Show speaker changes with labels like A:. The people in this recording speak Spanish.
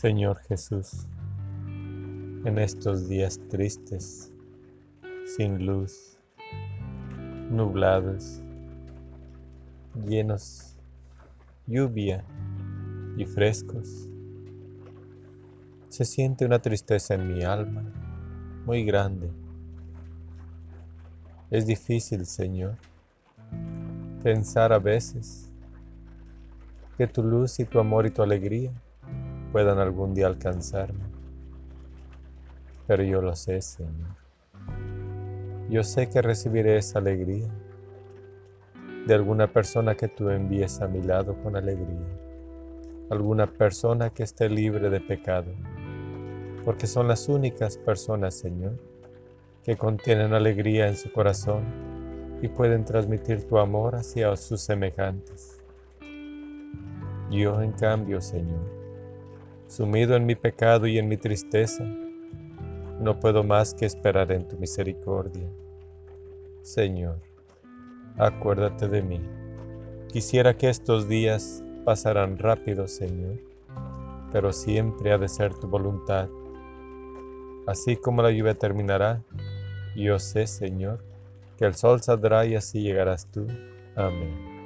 A: Señor Jesús, en estos días tristes, sin luz, nublados, llenos, lluvia y frescos, se siente una tristeza en mi alma muy grande. Es difícil, Señor, pensar a veces que tu luz y tu amor y tu alegría puedan algún día alcanzarme. Pero yo lo sé, Señor. Yo sé que recibiré esa alegría de alguna persona que tú envíes a mi lado con alegría. Alguna persona que esté libre de pecado. Porque son las únicas personas, Señor, que contienen alegría en su corazón y pueden transmitir tu amor hacia sus semejantes. Yo, en cambio, Señor, Sumido en mi pecado y en mi tristeza, no puedo más que esperar en tu misericordia. Señor, acuérdate de mí. Quisiera que estos días pasaran rápido, Señor, pero siempre ha de ser tu voluntad. Así como la lluvia terminará, yo sé, Señor, que el sol saldrá y así llegarás tú. Amén.